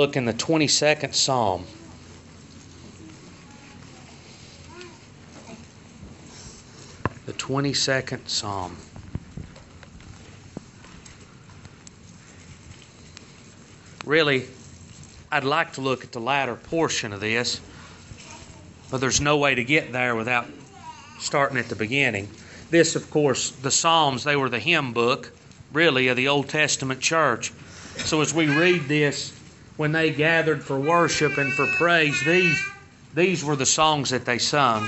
look in the 22nd Psalm. The 22nd Psalm. Really, I'd like to look at the latter portion of this, but there's no way to get there without starting at the beginning. This, of course, the Psalms, they were the hymn book, really, of the Old Testament church. So as we read this, when they gathered for worship and for praise, these, these were the songs that they sung.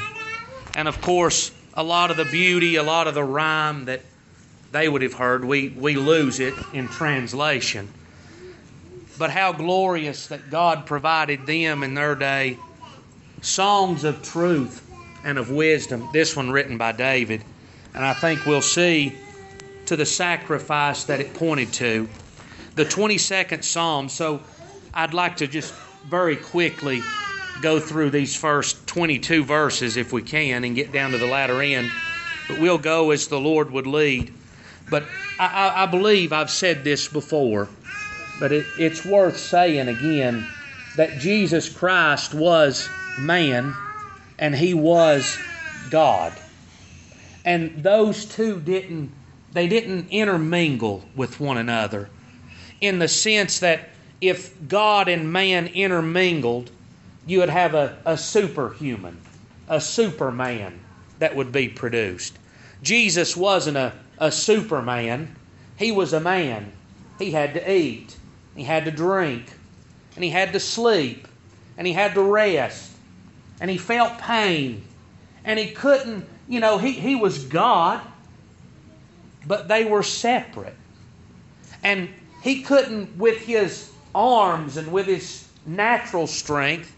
And of course, a lot of the beauty, a lot of the rhyme that they would have heard, we, we lose it in translation. But how glorious that God provided them in their day songs of truth and of wisdom. This one written by David. And I think we'll see to the sacrifice that it pointed to. The 22nd Psalm. So I'd like to just very quickly go through these first 22 verses if we can and get down to the latter end. But we'll go as the Lord would lead. But I, I believe I've said this before, but it, it's worth saying again that Jesus Christ was man and he was God. And those two didn't they didn't intermingle with one another in the sense that if God and man intermingled, you would have a, a superhuman, a superman that would be produced. Jesus wasn't a, a superman, he was a man. He had to eat, he had to drink, and he had to sleep, and he had to rest, and he felt pain, and he couldn't, you know, he, he was God, but they were separate. And he couldn't, with his arms and with his natural strength,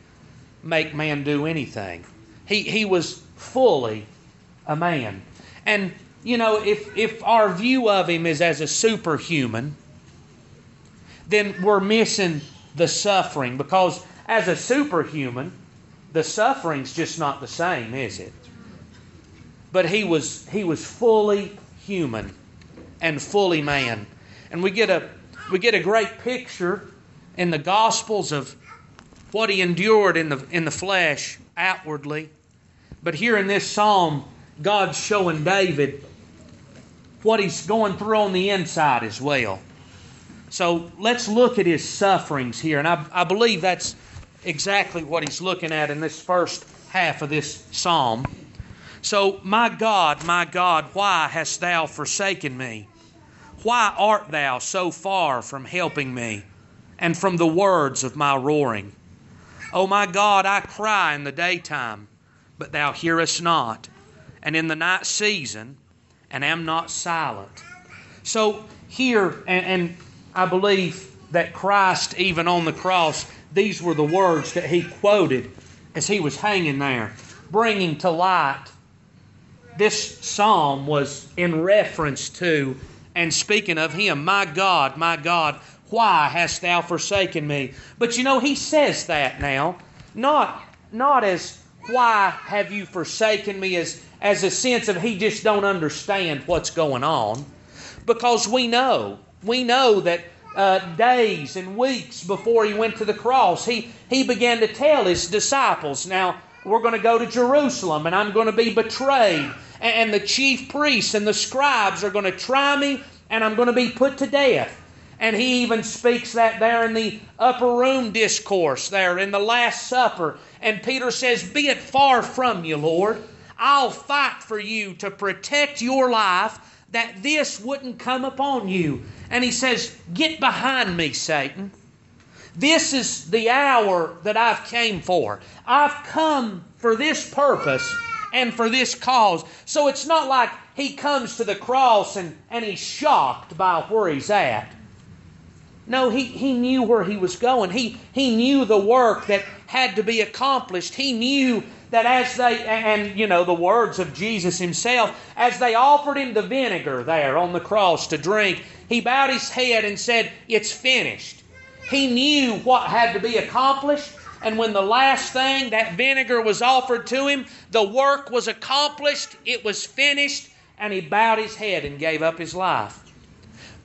make man do anything. He, he was fully a man. And, you know, if, if our view of him is as a superhuman, then we're missing the suffering because as a superhuman, the suffering's just not the same, is it? But he was he was fully human and fully man. And we get a we get a great picture in the gospels of what he endured in the in the flesh outwardly. But here in this psalm, God's showing David what he's going through on the inside as well. So let's look at his sufferings here. And I, I believe that's exactly what he's looking at in this first half of this psalm. So, my God, my God, why hast thou forsaken me? Why art thou so far from helping me and from the words of my roaring? O oh, my God, I cry in the daytime, but thou hearest not, and in the night season, and am not silent. So, here, and, and I believe that Christ, even on the cross, these were the words that he quoted as he was hanging there, bringing to light. This psalm was in reference to and speaking of him. My God, my God, why hast thou forsaken me? But you know, he says that now, not, not as why have you forsaken me as, as a sense of he just don't understand what's going on. Because we know, we know that uh, days and weeks before he went to the cross, he, he began to tell his disciples, Now, we're going to go to Jerusalem and I'm going to be betrayed. And the chief priests and the scribes are going to try me and I'm going to be put to death. And he even speaks that there in the upper room discourse, there in the Last Supper. And Peter says, Be it far from you, Lord. I'll fight for you to protect your life that this wouldn't come upon you. And he says, Get behind me, Satan. This is the hour that I've came for. I've come for this purpose and for this cause. So it's not like he comes to the cross and, and he's shocked by where he's at. No, he, he knew where he was going. He, he knew the work that had to be accomplished. He knew that as they, and you know, the words of Jesus himself, as they offered him the vinegar there on the cross to drink, he bowed his head and said, It's finished. He knew what had to be accomplished. And when the last thing, that vinegar was offered to him, the work was accomplished, it was finished, and he bowed his head and gave up his life.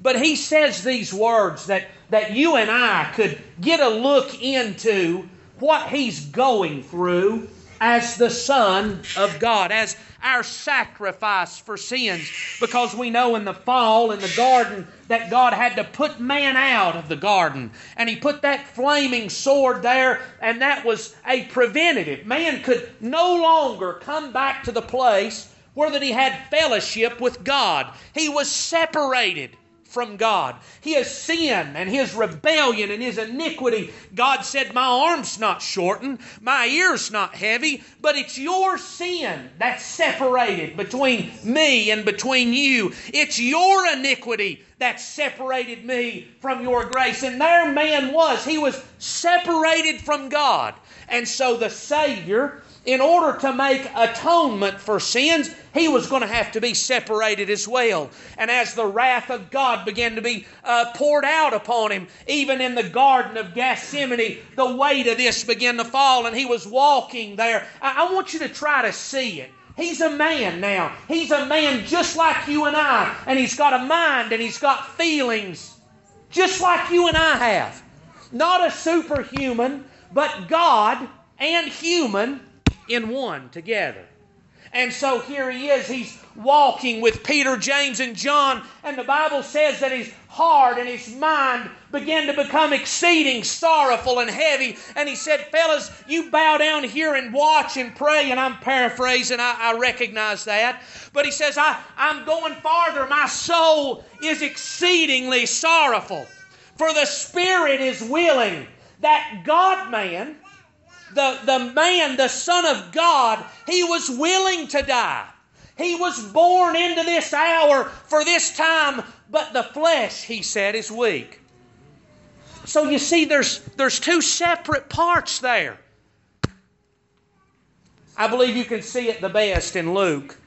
But he says these words that that you and I could get a look into what he's going through as the Son of God, as our sacrifice for sins. Because we know in the fall in the garden that God had to put man out of the garden. And He put that flaming sword there, and that was a preventative. Man could no longer come back to the place where that he had fellowship with God. He was separated from God. His sin and his rebellion and his iniquity, God said, My arm's not shortened, my ear's not heavy, but it's your sin that's separated between me and between you. It's your iniquity that separated me from your grace. And there man was. He was separated from God. And so the Savior in order to make atonement for sins, he was going to have to be separated as well. And as the wrath of God began to be uh, poured out upon him, even in the Garden of Gethsemane, the weight of this began to fall, and he was walking there. I, I want you to try to see it. He's a man now. He's a man just like you and I, and he's got a mind and he's got feelings just like you and I have. Not a superhuman, but God and human in one together. And so here he is. He's walking with Peter, James, and John. And the Bible says that his heart and his mind began to become exceeding sorrowful and heavy. And he said, Fellas, you bow down here and watch and pray. And I'm paraphrasing, I, I recognize that. But he says, I, I'm going farther. My soul is exceedingly sorrowful. For the spirit is willing. That God man the, the man, the Son of God, he was willing to die. He was born into this hour for this time, but the flesh, he said, is weak. So you see, there's, there's two separate parts there. I believe you can see it the best in Luke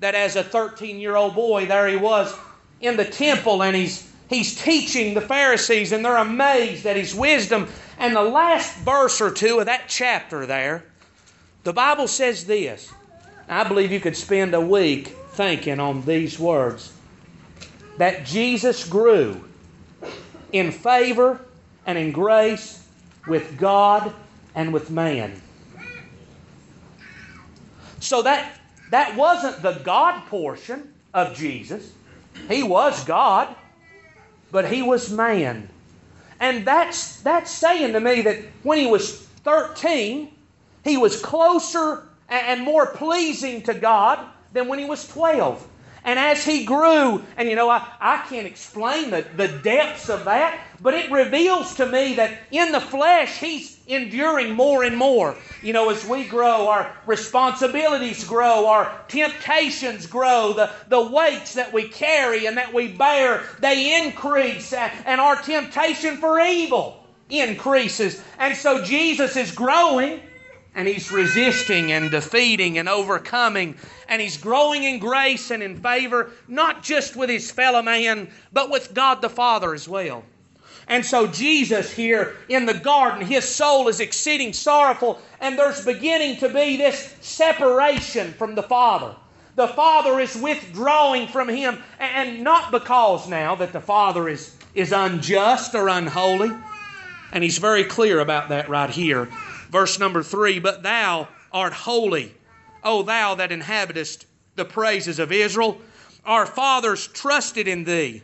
that as a 13 year old boy, there he was in the temple and he's, he's teaching the Pharisees, and they're amazed at his wisdom. And the last verse or two of that chapter there, the Bible says this. I believe you could spend a week thinking on these words that Jesus grew in favor and in grace with God and with man. So that that wasn't the God portion of Jesus. He was God, but he was man. And that's, that's saying to me that when he was 13, he was closer and more pleasing to God than when he was 12. And as he grew, and you know, I, I can't explain the, the depths of that, but it reveals to me that in the flesh, he's enduring more and more. You know, as we grow, our responsibilities grow, our temptations grow, the, the weights that we carry and that we bear, they increase, and our temptation for evil increases. And so Jesus is growing and he's resisting and defeating and overcoming, and he's growing in grace and in favor, not just with his fellow man, but with God the Father as well. And so, Jesus here in the garden, his soul is exceeding sorrowful, and there's beginning to be this separation from the Father. The Father is withdrawing from him, and not because now that the Father is, is unjust or unholy. And he's very clear about that right here. Verse number three, but thou art holy, O thou that inhabitest the praises of Israel. Our fathers trusted in thee.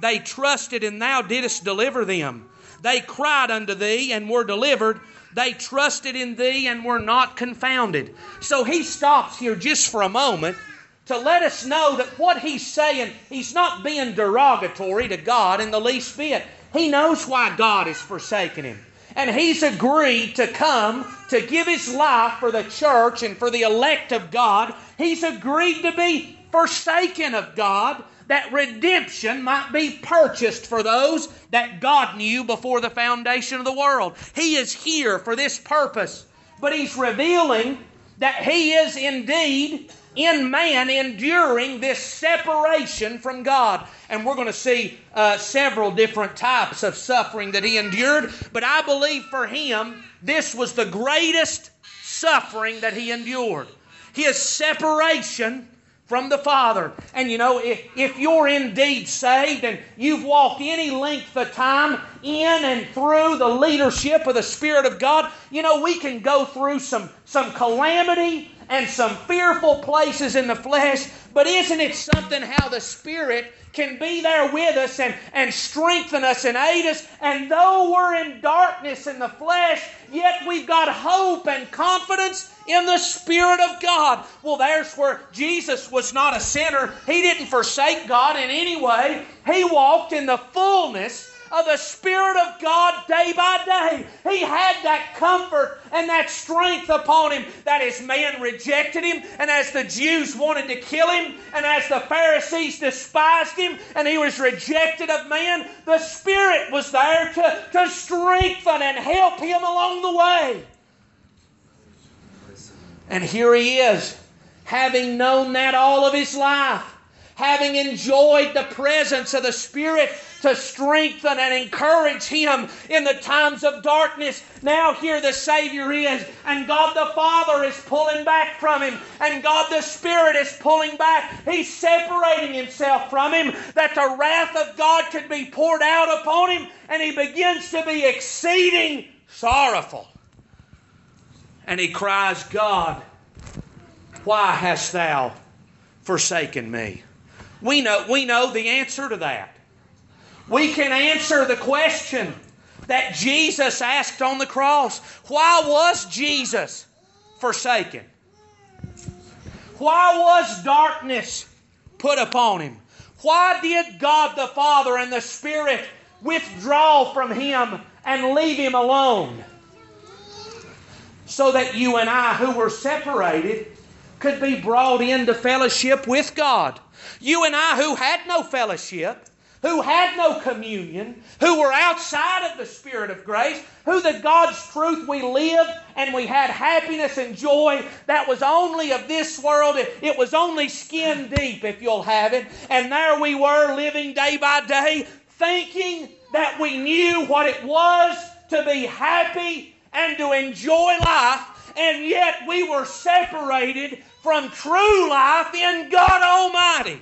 They trusted, and thou didst deliver them. They cried unto thee and were delivered. They trusted in thee and were not confounded. So he stops here just for a moment to let us know that what he's saying, he's not being derogatory to God in the least bit. He knows why God has forsaken him and he's agreed to come to give his life for the church and for the elect of God. He's agreed to be forsaken of God that redemption might be purchased for those that God knew before the foundation of the world. He is here for this purpose, but he's revealing that he is indeed in man enduring this separation from God. And we're going to see uh, several different types of suffering that he endured. But I believe for him, this was the greatest suffering that he endured. His separation from the Father. And you know, if, if you're indeed saved and you've walked any length of time in and through the leadership of the Spirit of God, you know, we can go through some, some calamity and some fearful places in the flesh, but isn't it something how the Spirit can be there with us and, and strengthen us and aid us? And though we're in darkness in the flesh, yet we've got hope and confidence in the Spirit of God. Well, there's where Jesus was not a sinner. He didn't forsake God in any way, He walked in the fullness of the Spirit of God day by day. He had that comfort and that strength upon him that as man rejected him, and as the Jews wanted to kill him, and as the Pharisees despised him, and he was rejected of man, the Spirit was there to, to strengthen and help him along the way. And here he is, having known that all of his life, having enjoyed the presence of the Spirit to strengthen and encourage him in the times of darkness. Now, here the Savior is, and God the Father is pulling back from him, and God the Spirit is pulling back. He's separating himself from him that the wrath of God could be poured out upon him, and he begins to be exceeding sorrowful. And he cries, God, why hast thou forsaken me? We know, we know the answer to that. We can answer the question that Jesus asked on the cross Why was Jesus forsaken? Why was darkness put upon him? Why did God the Father and the Spirit withdraw from him and leave him alone? So that you and I, who were separated, could be brought into fellowship with God. You and I, who had no fellowship, who had no communion, who were outside of the Spirit of grace, who the God's truth we lived and we had happiness and joy that was only of this world. It was only skin deep, if you'll have it. And there we were living day by day, thinking that we knew what it was to be happy and to enjoy life, and yet we were separated from true life in God Almighty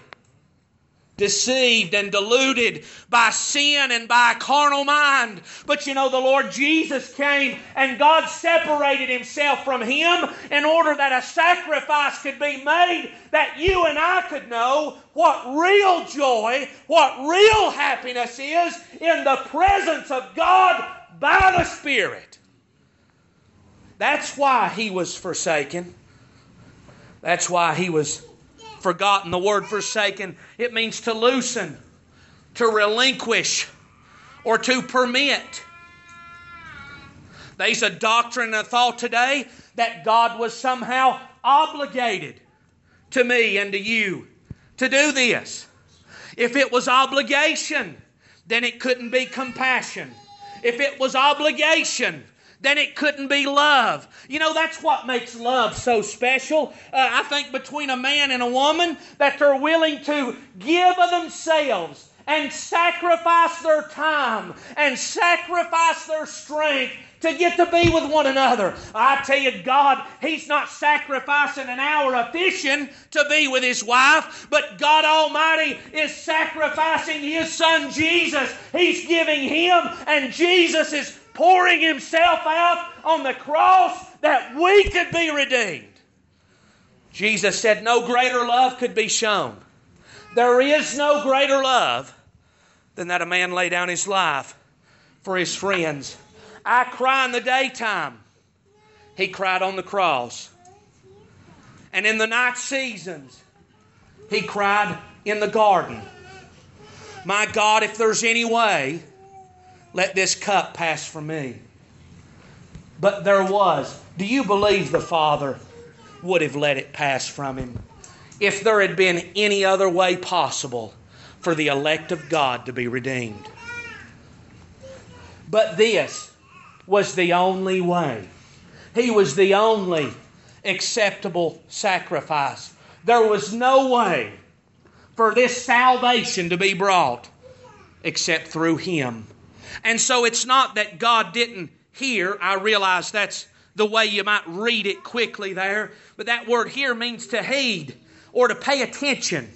deceived and deluded by sin and by a carnal mind. But you know, the Lord Jesus came and God separated Himself from Him in order that a sacrifice could be made that you and I could know what real joy, what real happiness is in the presence of God by the Spirit. That's why He was forsaken. That's why He was forgotten. The word forsaken, it means to loosen, to relinquish, or to permit. There's a doctrine and a thought today that God was somehow obligated to me and to you to do this. If it was obligation, then it couldn't be compassion. If it was obligation, then it couldn't be love. You know, that's what makes love so special. Uh, I think between a man and a woman, that they're willing to give of themselves and sacrifice their time and sacrifice their strength to get to be with one another. I tell you, God, He's not sacrificing an hour of fishing to be with His wife, but God Almighty is sacrificing His Son Jesus. He's giving Him, and Jesus is pouring Himself out on the cross that we could be redeemed. Jesus said, No greater love could be shown. There is no greater love than that a man lay down his life for his friends. I cry in the daytime. He cried on the cross. And in the night seasons, he cried in the garden. My God, if there's any way, let this cup pass from me. But there was. Do you believe the Father would have let it pass from him if there had been any other way possible for the elect of God to be redeemed? But this was the only way. He was the only acceptable sacrifice. There was no way for this salvation to be brought except through Him. And so it's not that God didn't hear. I realize that's the way you might read it quickly there. But that word here means to heed or to pay attention.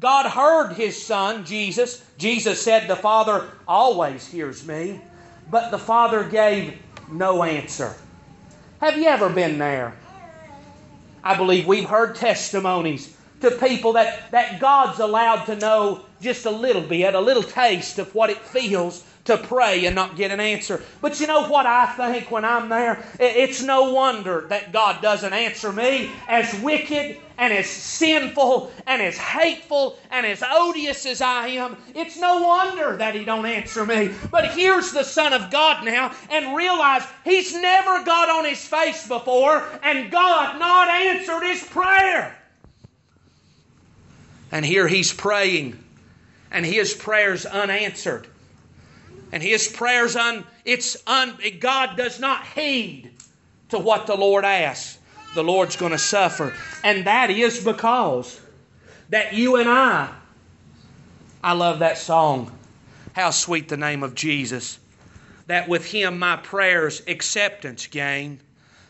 God heard his son, Jesus. Jesus said, The Father always hears me, but the Father gave no answer. Have you ever been there? I believe we've heard testimonies to people that, that God's allowed to know just a little bit, a little taste of what it feels to pray and not get an answer. But you know what I think when I'm there? It's no wonder that God doesn't answer me as wicked and as sinful and as hateful and as odious as I am. It's no wonder that he don't answer me. But here's the Son of God now and realize he's never got on his face before and God not answered his prayer. And here he's praying and his prayer's unanswered and his prayers un it's un God does not heed to what the Lord asks. The Lord's going to suffer. And that is because that you and I I love that song. How sweet the name of Jesus. That with him my prayers acceptance gain,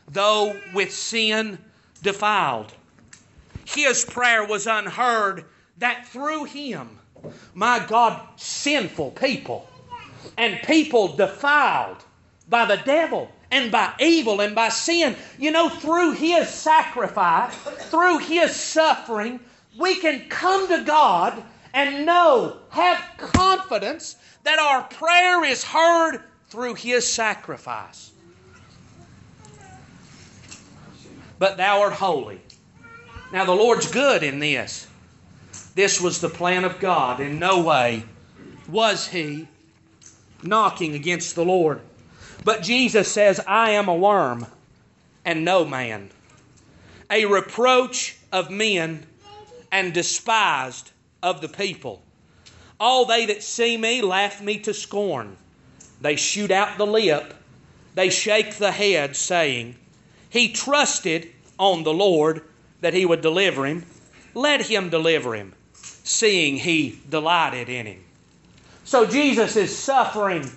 though with sin defiled. His prayer was unheard, that through him, my God, sinful people and people defiled by the devil and by evil and by sin. You know, through His sacrifice, through His suffering, we can come to God and know, have confidence that our prayer is heard through His sacrifice. But thou art holy. Now, the Lord's good in this. This was the plan of God. In no way was He knocking against the Lord. But Jesus says, I am a worm and no man, a reproach of men and despised of the people. All they that see me laugh me to scorn. They shoot out the lip, they shake the head, saying, He trusted on the Lord that he would deliver him. Let him deliver him, seeing he delighted in him. So Jesus is suffering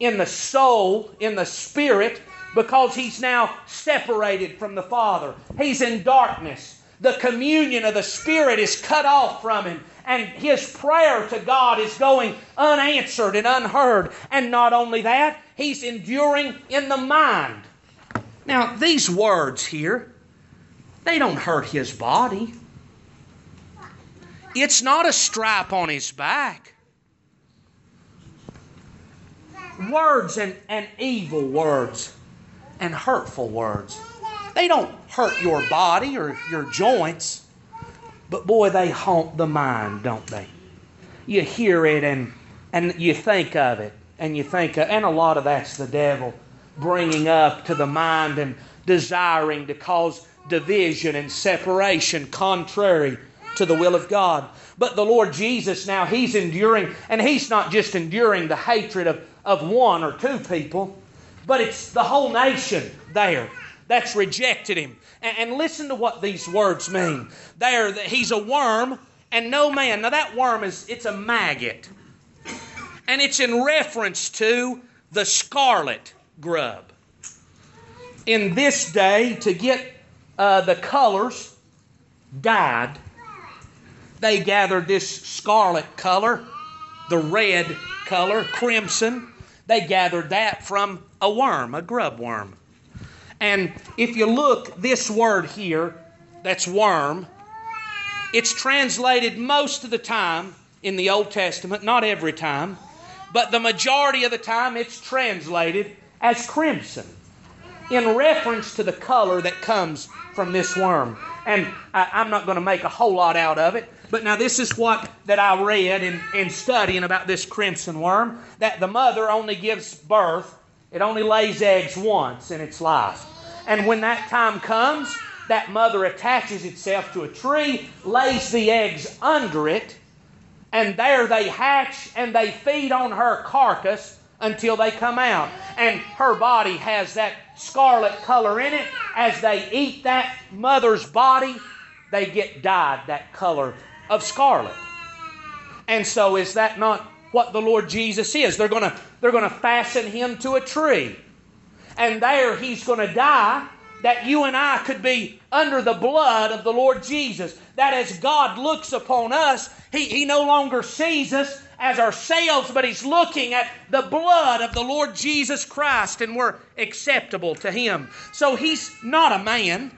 in the soul, in the spirit, because he's now separated from the Father. He's in darkness. The communion of the Spirit is cut off from him. And his prayer to God is going unanswered and unheard. And not only that, he's enduring in the mind. Now, these words here, they don't hurt his body. It's not a stripe on his back words and, and evil words and hurtful words. They don't hurt your body or your joints, but boy, they haunt the mind, don't they? You hear it and, and you think of it, and you think, of, and a lot of that's the devil bringing up to the mind and desiring to cause division and separation contrary to the will of God. But the Lord Jesus now, He's enduring, and He's not just enduring the hatred of of one or two people, but it's the whole nation there that's rejected him. And, and listen to what these words mean. There, that he's a worm and no man. Now that worm is it's a maggot, and it's in reference to the scarlet grub. In this day, to get uh, the colors dyed, they gathered this scarlet color, the red color, crimson, they gathered that from a worm, a grub worm. And if you look, this word here, that's worm, it's translated most of the time in the Old Testament, not every time, but the majority of the time it's translated as crimson in reference to the color that comes from this worm. And I, am not going to make a whole lot out of it, but now this is what that I read in, in studying about this crimson worm, that the mother only gives birth, it only lays eggs once in its life. And when that time comes, that mother attaches itself to a tree, lays the eggs under it, and there they hatch and they feed on her carcass until they come out. And her body has that scarlet color in it. As they eat that mother's body, they get dyed that color of scarlet. And so is that not what the Lord Jesus is? They're going to they're going to fasten him to a tree. And there he's going to die that you and I could be under the blood of the Lord Jesus. That as God looks upon us, He, he no longer sees us as ourselves, but He's looking at the blood of the Lord Jesus Christ and we're acceptable to Him. So He's not a man,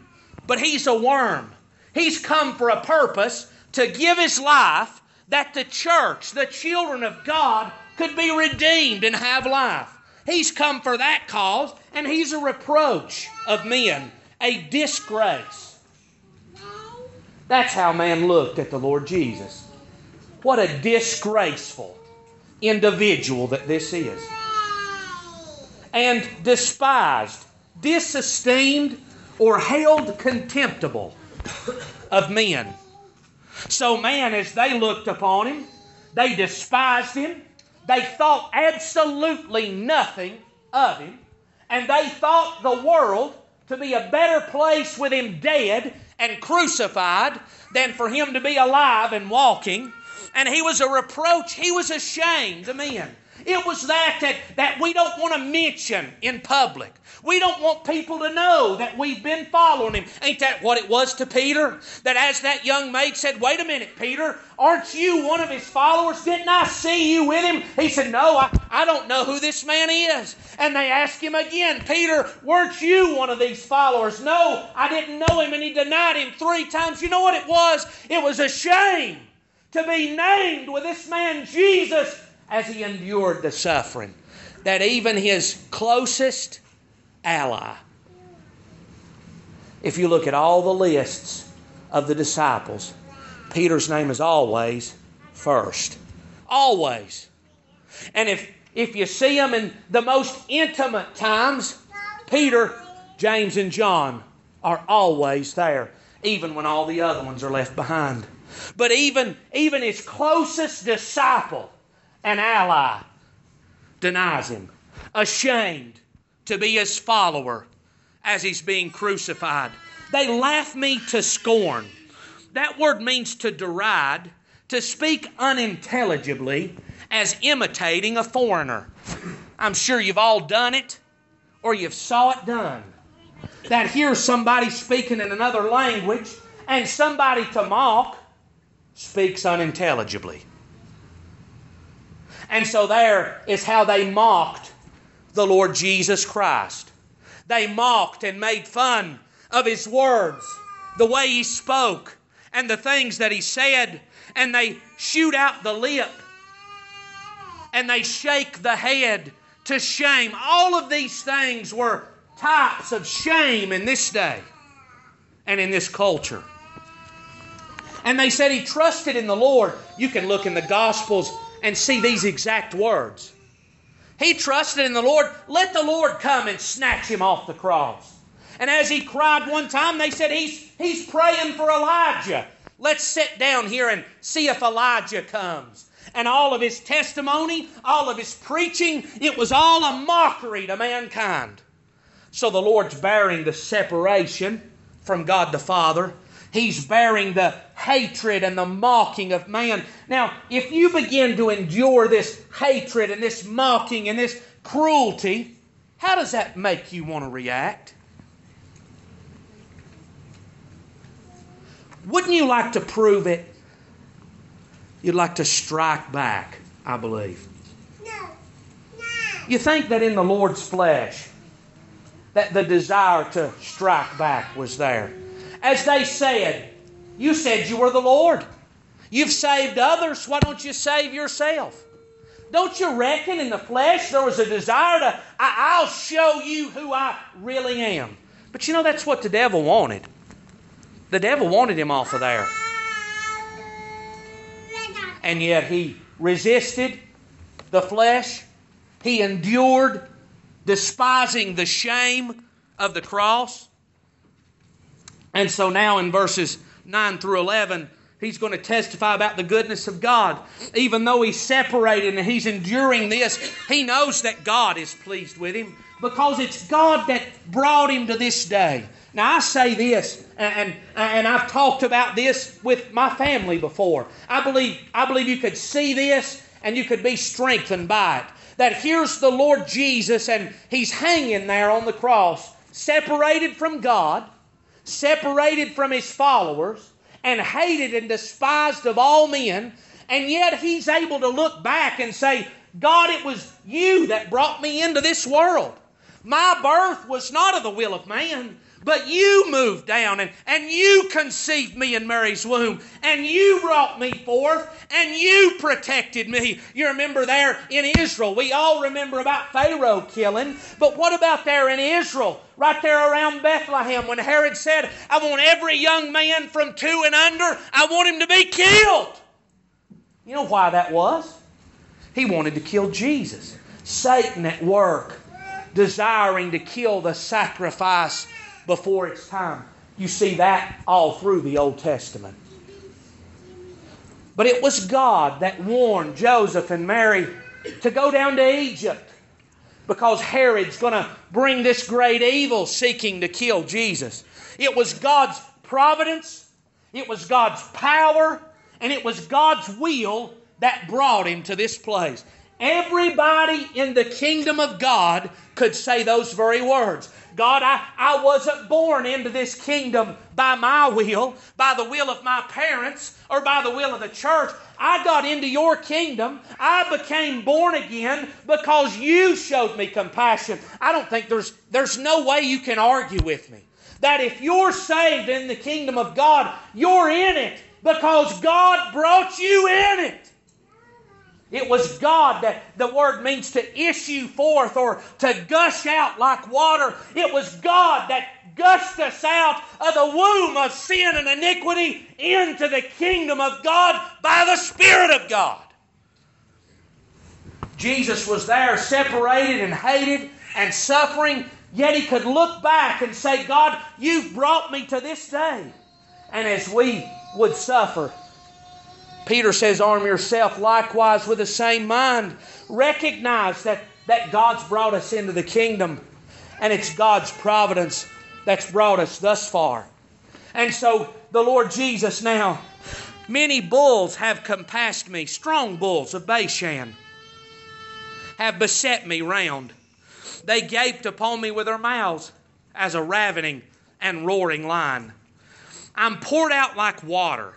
but He's a worm. He's come for a purpose to give His life that the church, the children of God, could be redeemed and have life. He's come for that cause, and he's a reproach of men, a disgrace. That's how man looked at the Lord Jesus. What a disgraceful individual that this is. And despised, disesteemed, or held contemptible of men. So, man, as they looked upon him, they despised him, they thought absolutely nothing of him, and they thought the world to be a better place with him dead and crucified than for him to be alive and walking. And he was a reproach, he was a shame to men. It was that, that that we don't want to mention in public. We don't want people to know that we've been following him. Ain't that what it was to Peter? That as that young maid said, Wait a minute, Peter, aren't you one of his followers? Didn't I see you with him? He said, No, I, I don't know who this man is. And they asked him again, Peter, weren't you one of these followers? No, I didn't know him. And he denied him three times. You know what it was? It was a shame to be named with this man Jesus as he endured the suffering that even his closest ally, if you look at all the lists of the disciples, Peter's name is always first. Always. And if, if you see him in the most intimate times, Peter, James, and John are always there, even when all the other ones are left behind. But even, even his closest disciple, an ally, denies him, ashamed to be his follower as he's being crucified. They laugh me to scorn. That word means to deride, to speak unintelligibly, as imitating a foreigner. I'm sure you've all done it or you've saw it done. That here's somebody speaking in another language and somebody to mock speaks unintelligibly. And so there is how they mocked the Lord Jesus Christ. They mocked and made fun of his words, the way he spoke, and the things that he said, and they shoot out the lip and they shake the head to shame. All of these things were types of shame in this day and in this culture. And they said he trusted in the Lord. You can look in the Gospels and see these exact words. He trusted in the Lord. Let the Lord come and snatch him off the cross. And as he cried one time, they said, He's, he's praying for Elijah. Let's sit down here and see if Elijah comes. And all of his testimony, all of his preaching, it was all a mockery to mankind. So the Lord's bearing the separation from God the Father He's bearing the hatred and the mocking of man. Now, if you begin to endure this hatred and this mocking and this cruelty, how does that make you want to react? Wouldn't you like to prove it? You'd like to strike back, I believe. No. No. You think that in the Lord's flesh, that the desire to strike back was there as they said, You said you were the Lord. You've saved others. Why don't you save yourself? Don't you reckon in the flesh there was a desire to, I, will show you who I really am? But you know, that's what the devil wanted. The devil wanted him off of there. And yet he resisted the flesh. He endured, despising the shame of the cross. And so now in verses 9 through 11, he's going to testify about the goodness of God. Even though he's separated and he's enduring this, he knows that God is pleased with him because it's God that brought him to this day. Now, I say this, and, and I've talked about this with my family before. I believe, I believe you could see this and you could be strengthened by it. That here's the Lord Jesus, and He's hanging there on the cross separated from God, separated from his followers, and hated and despised of all men, and yet he's able to look back and say, God, it was you that brought me into this world. My birth was not of the will of man, but you moved down and, and you conceived me in Mary's womb and you brought me forth and you protected me. You remember there in Israel, we all remember about Pharaoh killing, but what about there in Israel, right there around Bethlehem, when Herod said, I want every young man from two and under, I want him to be killed? You know why that was? He wanted to kill Jesus. Satan at work, desiring to kill the sacrifice before its time. You see that all through the Old Testament. But it was God that warned Joseph and Mary to go down to Egypt because Herod's going to bring this great evil seeking to kill Jesus. It was God's providence, it was God's power, and it was God's will that brought him to this place. Everybody in the kingdom of God could say those very words. God, I, I wasn't born into this kingdom by my will, by the will of my parents, or by the will of the church. I got into your kingdom. I became born again because you showed me compassion. I don't think there's, there's no way you can argue with me. That if you're saved in the kingdom of God, you're in it because God brought you in it. It was God that the word means to issue forth or to gush out like water. It was God that gushed us out of the womb of sin and iniquity into the kingdom of God by the Spirit of God. Jesus was there separated and hated and suffering, yet he could look back and say, God, you've brought me to this day. And as we would suffer, Peter says, Arm yourself likewise with the same mind. Recognize that, that God's brought us into the kingdom, and it's God's providence that's brought us thus far. And so the Lord Jesus now, many bulls have compassed me, strong bulls of Bashan have beset me round. They gaped upon me with their mouths as a ravening and roaring lion. I'm poured out like water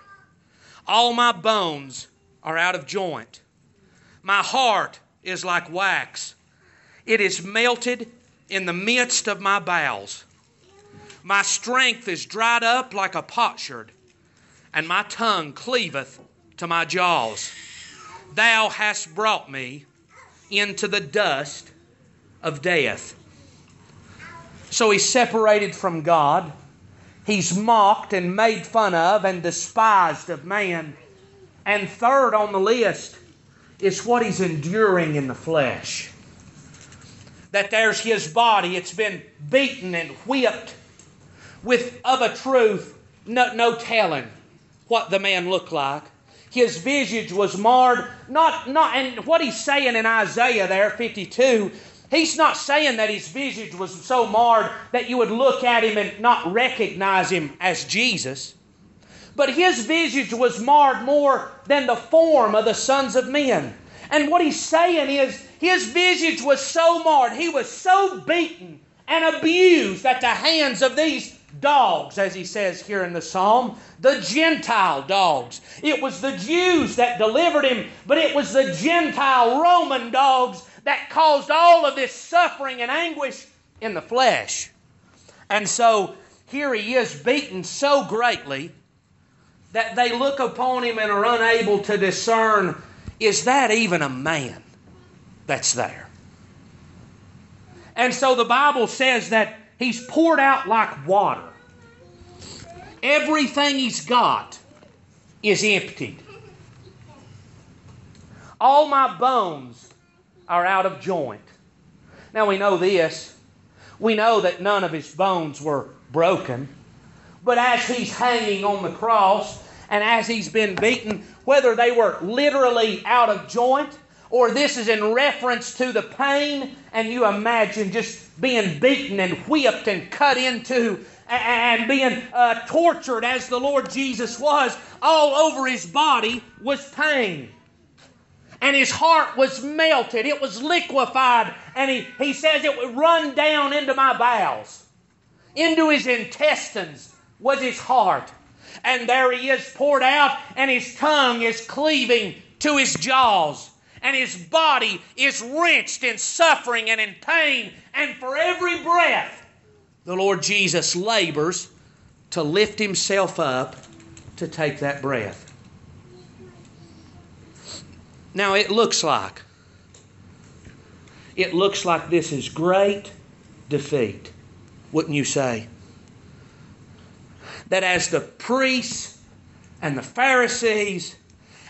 all my bones are out of joint. My heart is like wax, it is melted in the midst of my bowels. My strength is dried up like a potsherd, and my tongue cleaveth to my jaws. Thou hast brought me into the dust of death. So he's separated from God. He's mocked and made fun of and despised of man. And third on the list is what he's enduring in the flesh. That there's his body, it's been beaten and whipped with of a truth, no, no telling what the man looked like. His visage was marred, not, not, and what he's saying in Isaiah there, 52, He's not saying that his visage was so marred that you would look at him and not recognize him as Jesus. But his visage was marred more than the form of the sons of men. And what he's saying is his visage was so marred, he was so beaten and abused at the hands of these dogs, as he says here in the psalm, the Gentile dogs. It was the Jews that delivered him, but it was the Gentile Roman dogs that caused all of this suffering and anguish in the flesh. And so here he is beaten so greatly that they look upon him and are unable to discern is that even a man that's there? And so the Bible says that he's poured out like water. Everything he's got is emptied. All my bones are out of joint. Now we know this. We know that none of his bones were broken. But as he's hanging on the cross and as he's been beaten, whether they were literally out of joint or this is in reference to the pain, and you imagine just being beaten and whipped and cut into and being uh, tortured as the Lord Jesus was, all over his body was pain and his heart was melted. It was liquefied. And he, he says it would run down into my bowels. into his intestines was his heart. And there he is poured out, and his tongue is cleaving to his jaws. And his body is wrenched in suffering and in pain. And for every breath, the Lord Jesus labors to lift himself up to take that breath. Now it looks like it looks like this is great defeat, wouldn't you say? That as the priests and the Pharisees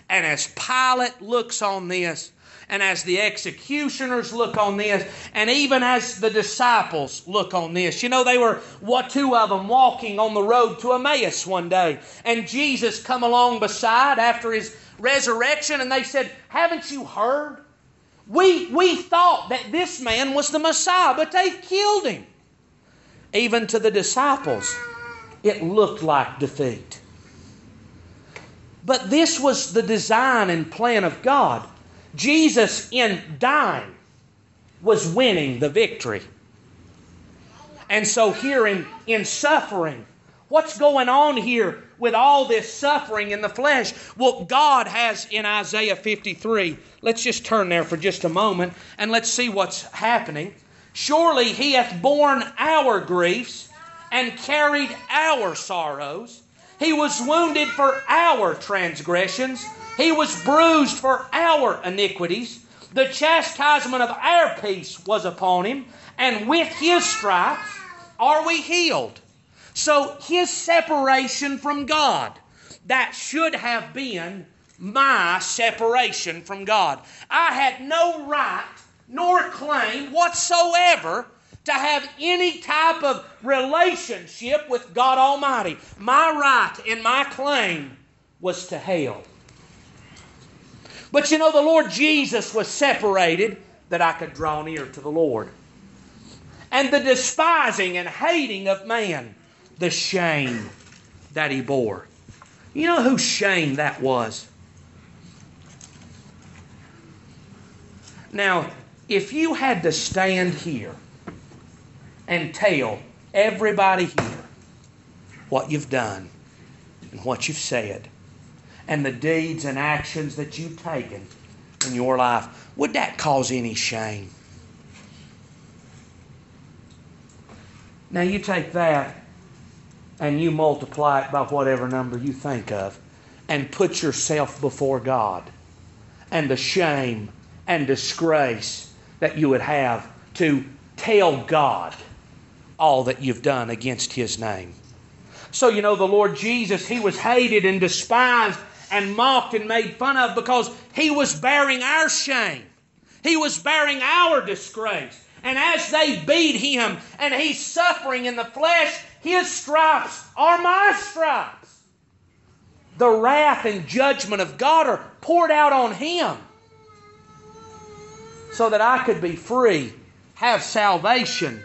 and as Pilate looks on this, and as the executioners look on this, and even as the disciples look on this. You know, they were what two of them walking on the road to Emmaus one day, and Jesus come along beside after his resurrection, and they said, Haven't you heard? We, we thought that this man was the Messiah, but they killed him. Even to the disciples, it looked like defeat. But this was the design and plan of God. Jesus, in dying, was winning the victory. And so, here in, in suffering, what's going on here with all this suffering in the flesh? Well, God has in Isaiah 53. Let's just turn there for just a moment and let's see what's happening. Surely He hath borne our griefs and carried our sorrows. He was wounded for our transgressions, He was bruised for our iniquities. The chastisement of our peace was upon Him, and with His stripes are we healed. So his separation from God, that should have been my separation from God. I had no right nor claim whatsoever to have any type of relationship with God Almighty. My right and my claim was to hell. But you know, the Lord Jesus was separated that I could draw near to the Lord. And the despising and hating of man the shame that he bore. You know whose shame that was? Now, if you had to stand here and tell everybody here what you've done and what you've said and the deeds and actions that you've taken in your life, would that cause any shame? Now, you take that and you multiply it by whatever number you think of and put yourself before God and the shame and disgrace that you would have to tell God all that you've done against His name. So, you know, the Lord Jesus, He was hated and despised and mocked and made fun of because He was bearing our shame. He was bearing our disgrace. And as they beat Him and He's suffering in the flesh, his stripes are my stripes. The wrath and judgment of God are poured out on Him so that I could be free, have salvation.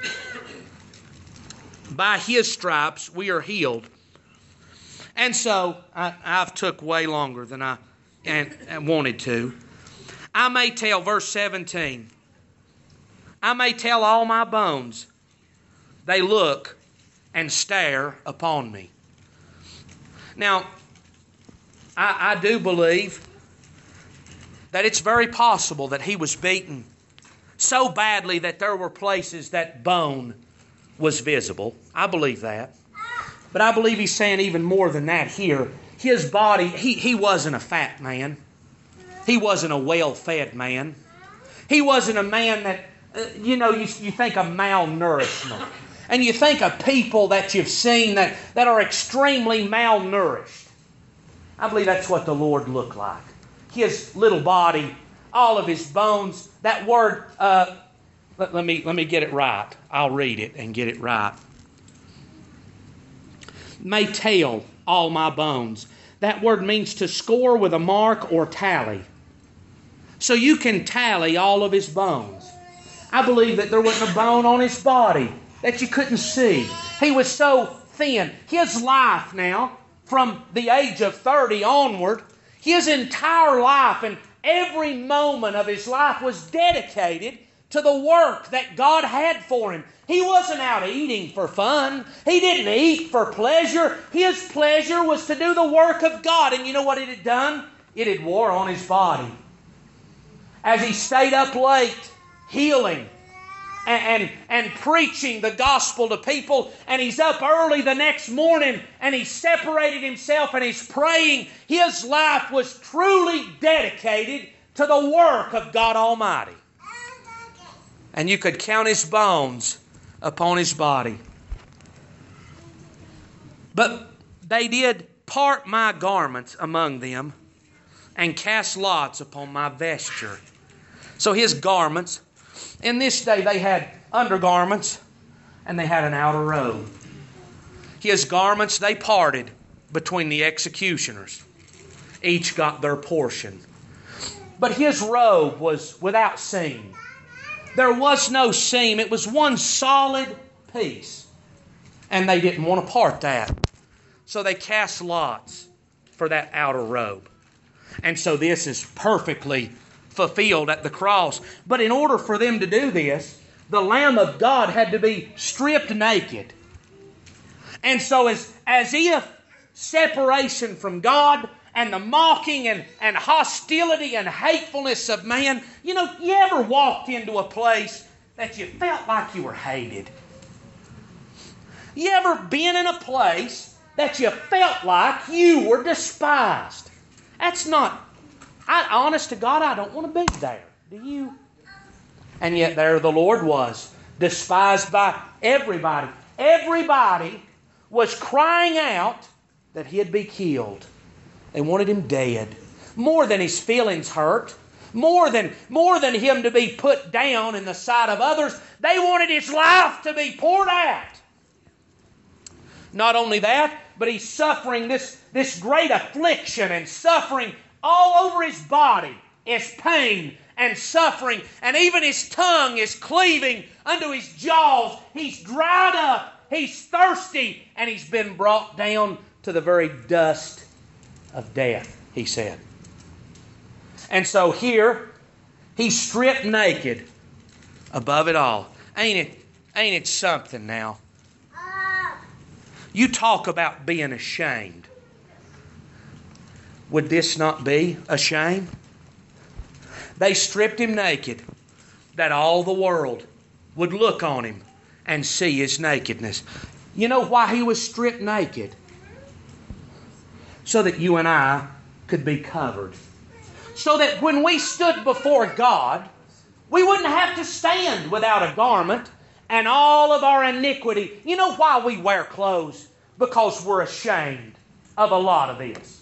By His stripes we are healed. And so I, have took way longer than I and, and wanted to. I may tell, verse 17, I may tell all my bones, they look and stare upon me. Now, I, I do believe that it's very possible that he was beaten so badly that there were places that bone was visible. I believe that. But I believe he's saying even more than that here. His body, he, he wasn't a fat man. He wasn't a well fed man. He wasn't a man that, uh, you know, you, you think of malnourishment and you think of people that you've seen that, that are extremely malnourished. I believe that's what the Lord looked like. His little body, all of his bones. That word, uh, let, let, me, let me get it right. I'll read it and get it right. May tell all my bones. That word means to score with a mark or tally. So you can tally all of his bones. I believe that there wasn't a bone on his body that you couldn't see. He was so thin. His life now, from the age of 30 onward, his entire life and every moment of his life was dedicated to the work that God had for him. He wasn't out eating for fun. He didn't eat for pleasure. His pleasure was to do the work of God. And you know what it had done? It had wore on his body. As he stayed up late, healing, and, and, preaching the gospel to people. And he's up early the next morning and he separated himself and he's praying. His life was truly dedicated to the work of God Almighty. And you could count his bones upon his body. But they did part my garments among them and cast lots upon my vesture. So his garments in this day, they had undergarments and they had an outer robe. His garments they parted between the executioners. Each got their portion. But his robe was without seam. There was no seam, it was one solid piece. And they didn't want to part that. So they cast lots for that outer robe. And so this is perfectly fulfilled at the cross. But in order for them to do this, the Lamb of God had to be stripped naked. And so, as, as if separation from God and the mocking and, and hostility and hatefulness of man, you know, you ever walked into a place that you felt like you were hated? You ever been in a place that you felt like you were despised? That's not I, honest to God, I don't want to be there. Do you? And yet there the Lord was, despised by everybody. Everybody was crying out that he'd be killed. They wanted him dead. More than his feelings hurt, more than, more than him to be put down in the sight of others, they wanted his life to be poured out. Not only that, but he's suffering this, this great affliction and suffering all over his body is pain and suffering, and even his tongue is cleaving unto his jaws. He's dried up, he's thirsty, and he's been brought down to the very dust of death, he said. And so here, he's stripped naked above it all. Ain't it, ain't it something now? You talk about being ashamed. Would this not be a shame? They stripped him naked that all the world would look on him and see his nakedness. You know why he was stripped naked? So that you and I could be covered. So that when we stood before God, we wouldn't have to stand without a garment and all of our iniquity. You know why we wear clothes? Because we're ashamed of a lot of this.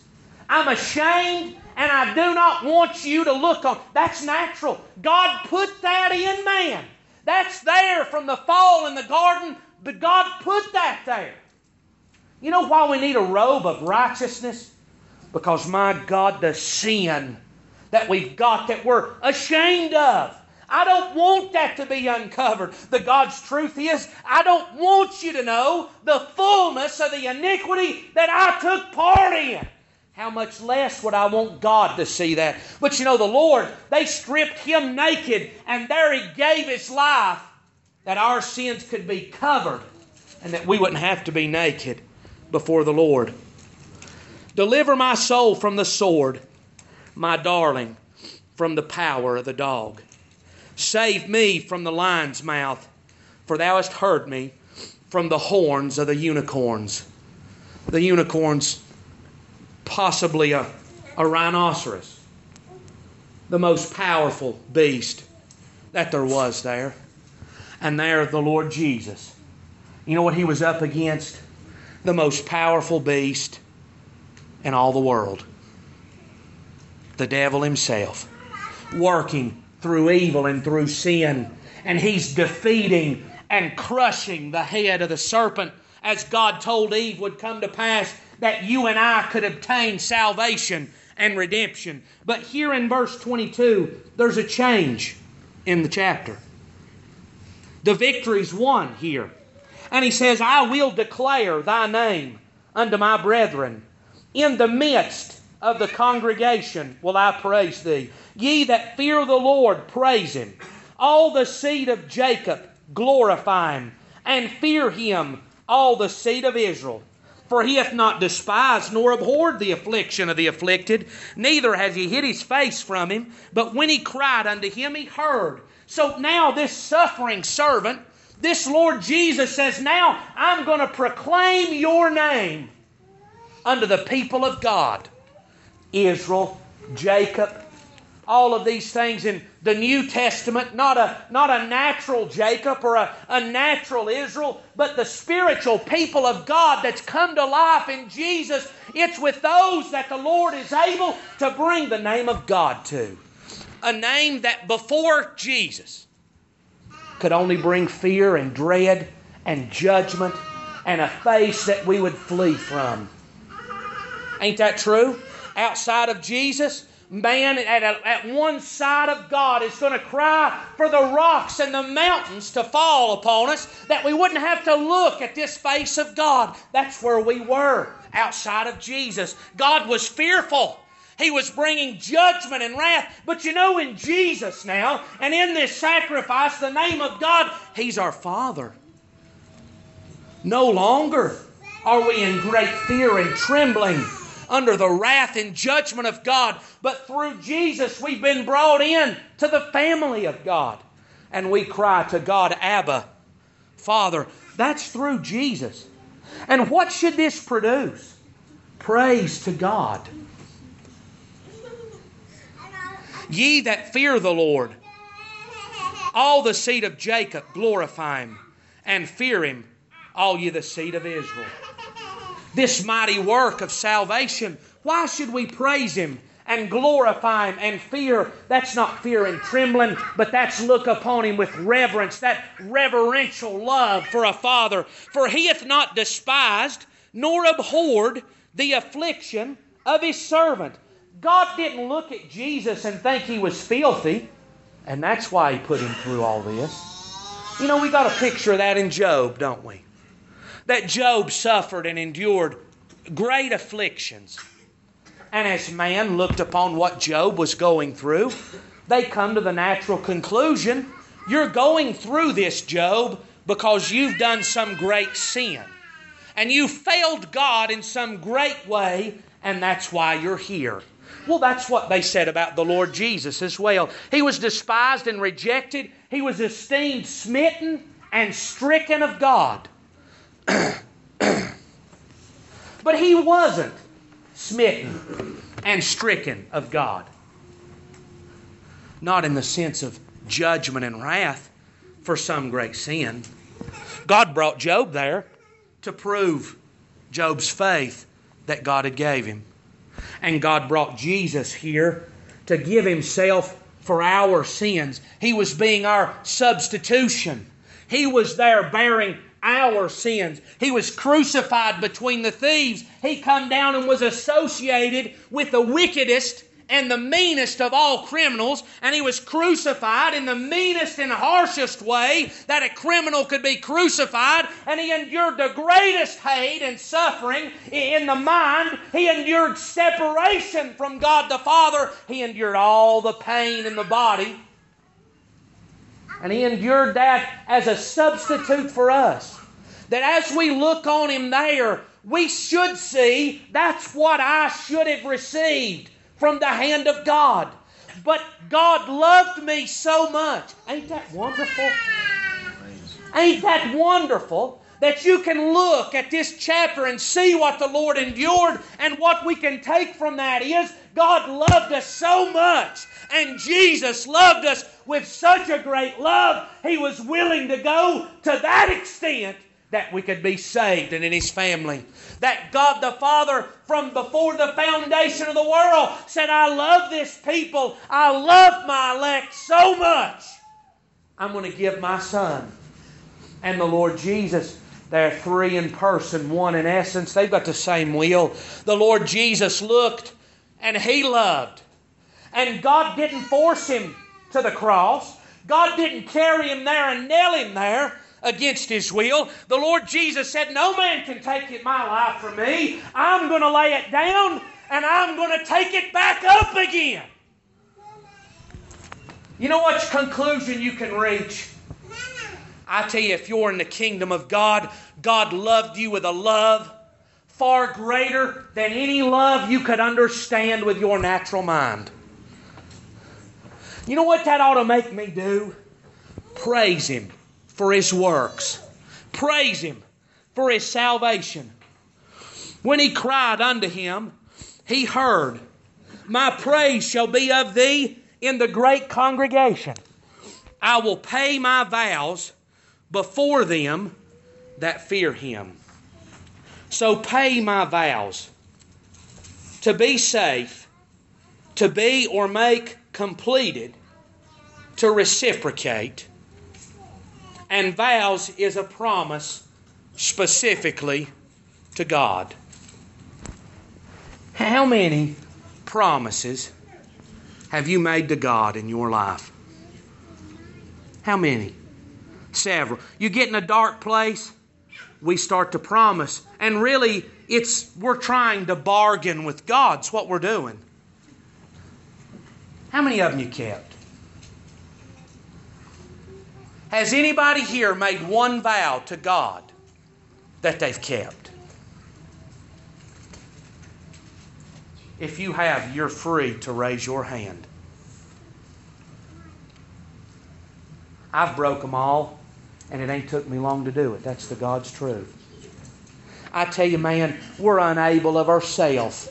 I'm ashamed and I do not want you to look on. That's natural. God put that in man. That's there from the fall in the garden, but God put that there. You know why we need a robe of righteousness? Because, my God, the sin that we've got that we're ashamed of. I don't want that to be uncovered. The God's truth is, I don't want you to know the fullness of the iniquity that I took part in. How much less would I want God to see that? But you know, the Lord, they stripped him naked, and there he gave his life that our sins could be covered and that we wouldn't have to be naked before the Lord. Deliver my soul from the sword, my darling, from the power of the dog. Save me from the lion's mouth, for thou hast heard me from the horns of the unicorns. The unicorns possibly a, a rhinoceros, the most powerful beast that there was there. And there, the Lord Jesus. You know what he was up against? The most powerful beast in all the world the devil himself, working through evil and through sin. And he's defeating and crushing the head of the serpent as God told Eve would come to pass that you and I could obtain salvation and redemption. But here in verse 22, there's a change in the chapter. The victory's won here. And he says, I will declare thy name unto my brethren. In the midst of the congregation will I praise thee. Ye that fear the Lord, praise him. all the seed of Jacob glorify him, and fear him, all the seed of Israel. For he hath not despised nor abhorred the affliction of the afflicted, neither has he hid his face from him. But when he cried unto him, he heard. So now, this suffering servant, this Lord Jesus says, Now I'm going to proclaim your name unto the people of God Israel, Jacob, all of these things in the New Testament, not a, not a natural Jacob or a, a natural Israel, but the spiritual people of God that's come to life in Jesus. It's with those that the Lord is able to bring the name of God to. A name that before Jesus could only bring fear and dread and judgment and a face that we would flee from. Ain't that true? Outside of Jesus, man at, a, at one side of God is going to cry for the rocks and the mountains to fall upon us that we wouldn't have to look at this face of God. That's where we were outside of Jesus. God was fearful. He was bringing judgment and wrath. But you know, in Jesus now, and in this sacrifice, the name of God, He's our Father. No longer are we in great fear and trembling under the wrath and judgment of God. But through Jesus, we've been brought in to the family of God. And we cry to God, Abba, Father. That's through Jesus. And what should this produce? Praise to God. Ye that fear the Lord, all the seed of Jacob, glorify him, and fear him, all ye the seed of Israel this mighty work of salvation, why should we praise Him and glorify Him and fear? That's not fear and trembling, but that's look upon Him with reverence, that reverential love for a Father. For He hath not despised nor abhorred the affliction of His servant. God didn't look at Jesus and think He was filthy, and that's why He put Him through all this. You know, we got a picture of that in Job, don't we? That Job suffered and endured great afflictions. And as man looked upon what Job was going through, they come to the natural conclusion you're going through this, Job, because you've done some great sin. And you failed God in some great way, and that's why you're here. Well, that's what they said about the Lord Jesus as well. He was despised and rejected, he was esteemed, smitten, and stricken of God. but he wasn't smitten and stricken of God. Not in the sense of judgment and wrath for some great sin. God brought Job there to prove Job's faith that God had gave him. And God brought Jesus here to give himself for our sins. He was being our substitution. He was there bearing our sins. He was crucified between the thieves. He come down and was associated with the wickedest and the meanest of all criminals, and he was crucified in the meanest and harshest way that a criminal could be crucified, and he endured the greatest hate and suffering in the mind. He endured separation from God the Father. He endured all the pain in the body and He endured that as a substitute for us. That as we look on Him there, we should see that's what I should have received from the hand of God. But God loved me so much. Ain't that wonderful? Ain't that wonderful? That you can look at this chapter and see what the Lord endured, and what we can take from that is God loved us so much and Jesus loved us with such a great love, He was willing to go to that extent that we could be saved and in His family. That God the Father, from before the foundation of the world, said, I love this people. I love my elect so much. I'm going to give my Son. And the Lord Jesus, they're three in person, one in essence. They've got the same will. The Lord Jesus looked and He loved. And God didn't force him to the cross. God didn't carry him there and nail him there against his will. The Lord Jesus said, No man can take it, my life from me. I'm going to lay it down and I'm going to take it back up again. You know what conclusion you can reach? I tell you, if you're in the kingdom of God, God loved you with a love far greater than any love you could understand with your natural mind. You know what that ought to make me do? Praise Him for His works. Praise Him for His salvation. When he cried unto him, he heard, My praise shall be of thee in the great congregation. I will pay my vows before them that fear him. So pay my vows to be safe, to be or make completed, to reciprocate. And vows is a promise specifically to God. How many promises have you made to God in your life? How many? Several. You get in a dark place, we start to promise. And really, it's we're trying to bargain with God. It's what we're doing. How many of them you kept? Has anybody here made one vow to God that they've kept? If you have, you're free to raise your hand. I've broke them all, and it ain't took me long to do it. That's the God's truth. I tell you, man, we're unable of ourselves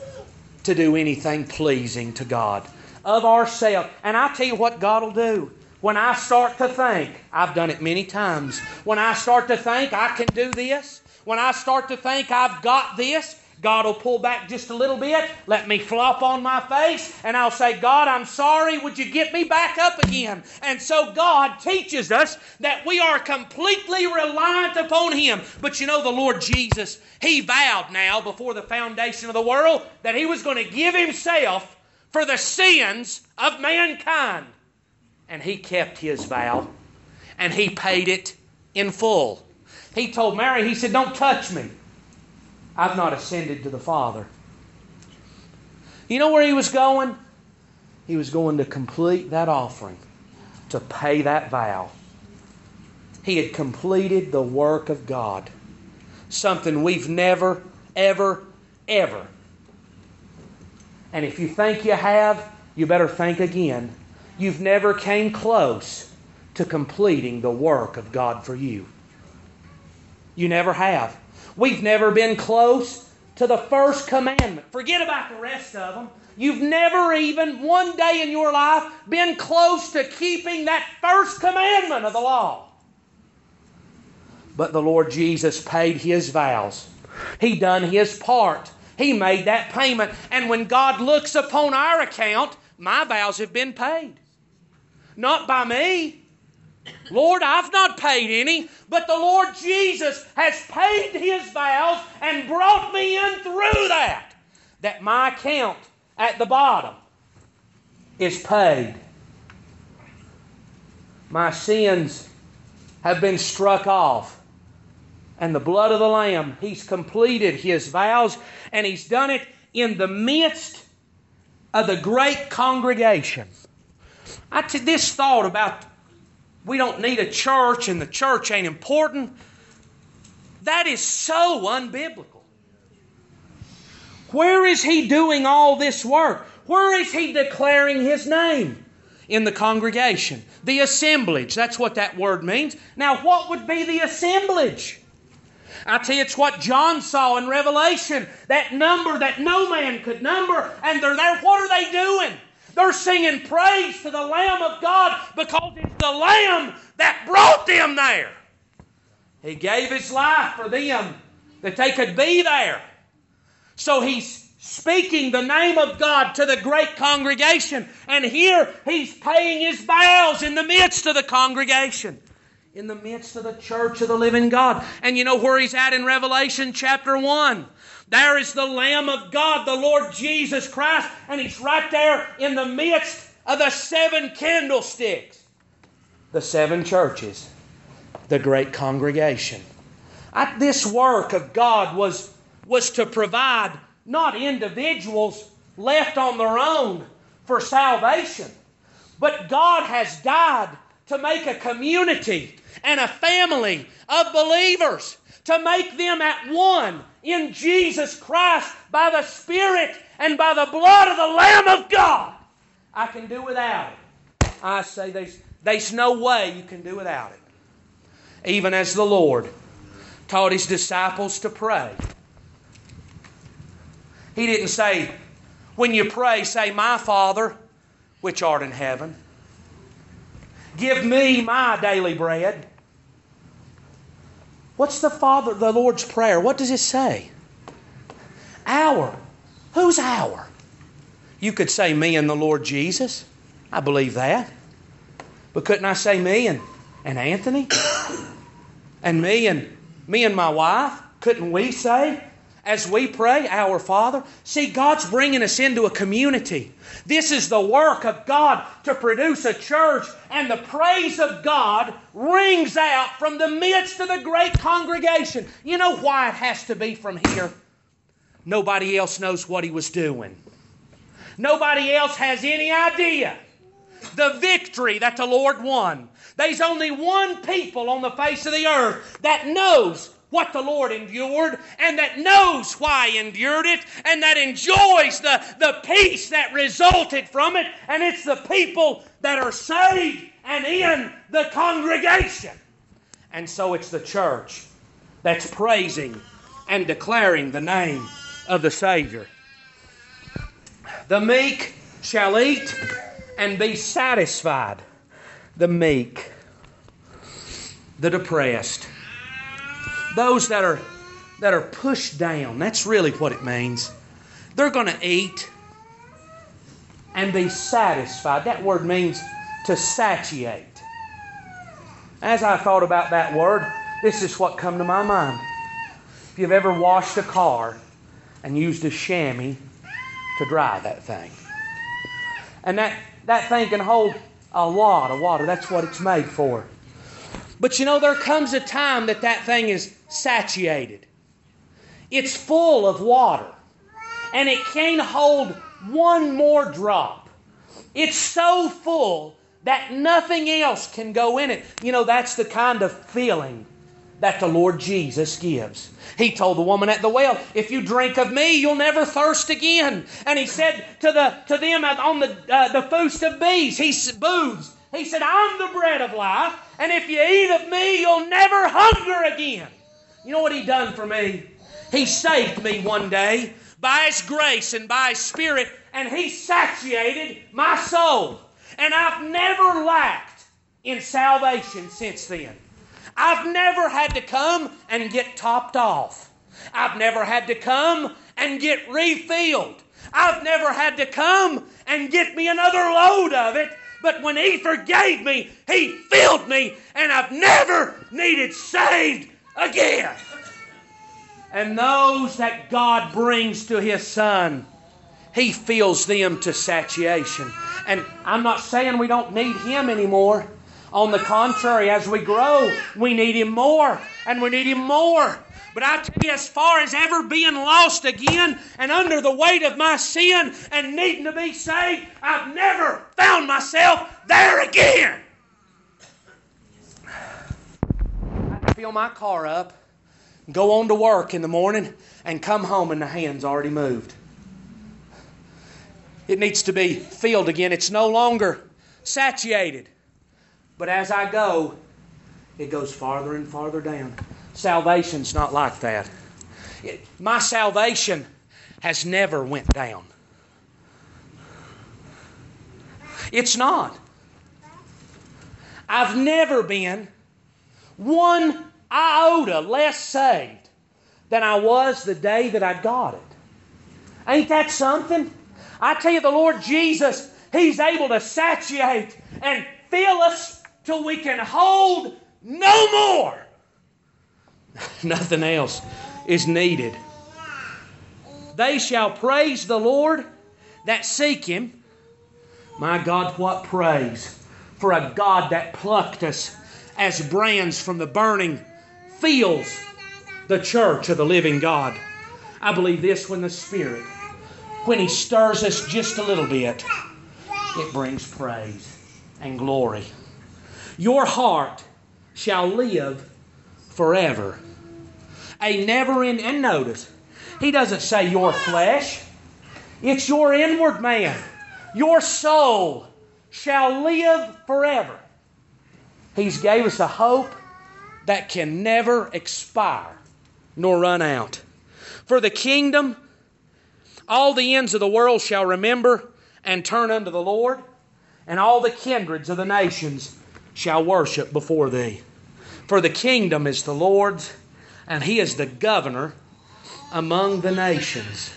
to do anything pleasing to God. Of ourselves. And I tell you what God will do. When I start to think, I've done it many times. When I start to think I can do this, when I start to think I've got this, God will pull back just a little bit, let me flop on my face, and I'll say, God, I'm sorry. Would you get me back up again? And so God teaches us that we are completely reliant upon Him. But you know, the Lord Jesus, He vowed now before the foundation of the world that He was going to give Himself for the sins of mankind. And He kept His vow, and He paid it in full. He told Mary, He said, Don't touch me. I've not ascended to the Father. You know where he was going? He was going to complete that offering, to pay that vow. He had completed the work of God, something we've never, ever, ever. And if you think you have, you better think again. You've never came close to completing the work of God for you. You never have. We've never been close to the first commandment. Forget about the rest of them. You've never even one day in your life been close to keeping that first commandment of the law. But the Lord Jesus paid his vows. He done his part. He made that payment. And when God looks upon our account, my vows have been paid. Not by me, Lord, I've not paid any, but the Lord Jesus has paid his vows and brought me in through that. That my account at the bottom is paid. My sins have been struck off. And the blood of the Lamb, He's completed His vows, and He's done it in the midst of the great congregation. I t- this thought about we don't need a church and the church ain't important. That is so unbiblical. Where is he doing all this work? Where is he declaring his name? In the congregation. The assemblage. That's what that word means. Now, what would be the assemblage? I tell you, it's what John saw in Revelation that number that no man could number, and they're there. What are they doing? They're singing praise to the Lamb of God because it's the Lamb that brought them there. He gave His life for them that they could be there. So He's speaking the name of God to the great congregation. And here He's paying His vows in the midst of the congregation in the midst of the church of the living God. And you know where he's at in Revelation chapter 1? There is the Lamb of God, the Lord Jesus Christ, and He's right there in the midst of the seven candlesticks, the seven churches, the great congregation. I, this work of God was, was to provide not individuals left on their own for salvation, But God has died to make a community and a family of believers, to make them at one in Jesus Christ by the Spirit and by the blood of the Lamb of God. I can do without it. I say there's, there's no way you can do without it. Even as the Lord taught his disciples to pray. He didn't say, when you pray, say, My Father, which art in heaven, give me my daily bread. What's the Father, the Lord's Prayer? What does it say? Our. Who's our? You could say me and the Lord Jesus. I believe that. But couldn't I say me and, and Anthony? and me and me and my wife? Couldn't we say as we pray, Our Father? See, God's bringing us into a community. This is the work of God to produce a church, and the praise of God rings out from the midst of the great congregation. You know why it has to be from here? Nobody else knows what He was doing, nobody else has any idea the victory that the Lord won. There's only one people on the face of the earth that knows what the Lord endured and that knows why he endured it and that enjoys the, the peace that resulted from it, and it's the people that are saved and in the congregation. And so it's the church that's praising and declaring the name of the Savior. The meek shall eat and be satisfied. The meek, the depressed those that are that are pushed down. That's really what it means. They're going to eat and be satisfied. That word means to satiate. As I thought about that word, this is what come to my mind. If you've ever washed a car and used a chamois to dry that thing. And that, that thing can hold a lot of water. That's what it's made for. But you know, there comes a time that that thing is satiated. It's full of water. And it can't hold one more drop. It's so full that nothing else can go in it. You know, that's the kind of feeling that the Lord Jesus gives. He told the woman at the well, "If you drink of me, you'll never thirst again." And he said to the to them on the uh, the feast of bees, he booths. He said, "I'm the bread of life, and if you eat of me, you'll never hunger again." You know what He done for me? He saved me one day by His grace and by His Spirit, and He satiated my soul. And I've never lacked in salvation since then. I've never had to come and get topped off. I've never had to come and get refilled. I've never had to come and get me another load of it. But when He forgave me, He filled me, and I've never needed saved again. And those that God brings to His Son, He fills them to satiation. And I'm not saying we don't need Him anymore. On the contrary, as we grow, we need Him more, and we need Him more. But I tell you, as far as ever being lost again and under the weight of my sin and needing to be saved, I've never found myself there again. Fill my car up, go on to work in the morning, and come home and the hand's already moved. It needs to be filled again. It's no longer satiated. But as I go, it goes farther and farther down. Salvation's not like that. It, my salvation has never went down. It's not. I've never been one iota less saved than I was the day that I got it. Ain't that something? I tell you, the Lord Jesus, He's able to satiate and fill us till we can hold no more. Nothing else is needed. They shall praise the Lord that seek Him. My God, what praise for a God that plucked us as brands from the burning fields, the church of the living God. I believe this when the Spirit, when He stirs us just a little bit, it brings praise. and glory. Your heart shall live forever. A never end, and notice, he doesn't say your flesh, it's your inward man. Your soul shall live forever. He's gave us a hope that can never expire nor run out. For the kingdom, all the ends of the world shall remember and turn unto the Lord, and all the kindreds of the nations shall worship before thee. For the kingdom is the Lord's, and he is the governor among the nations.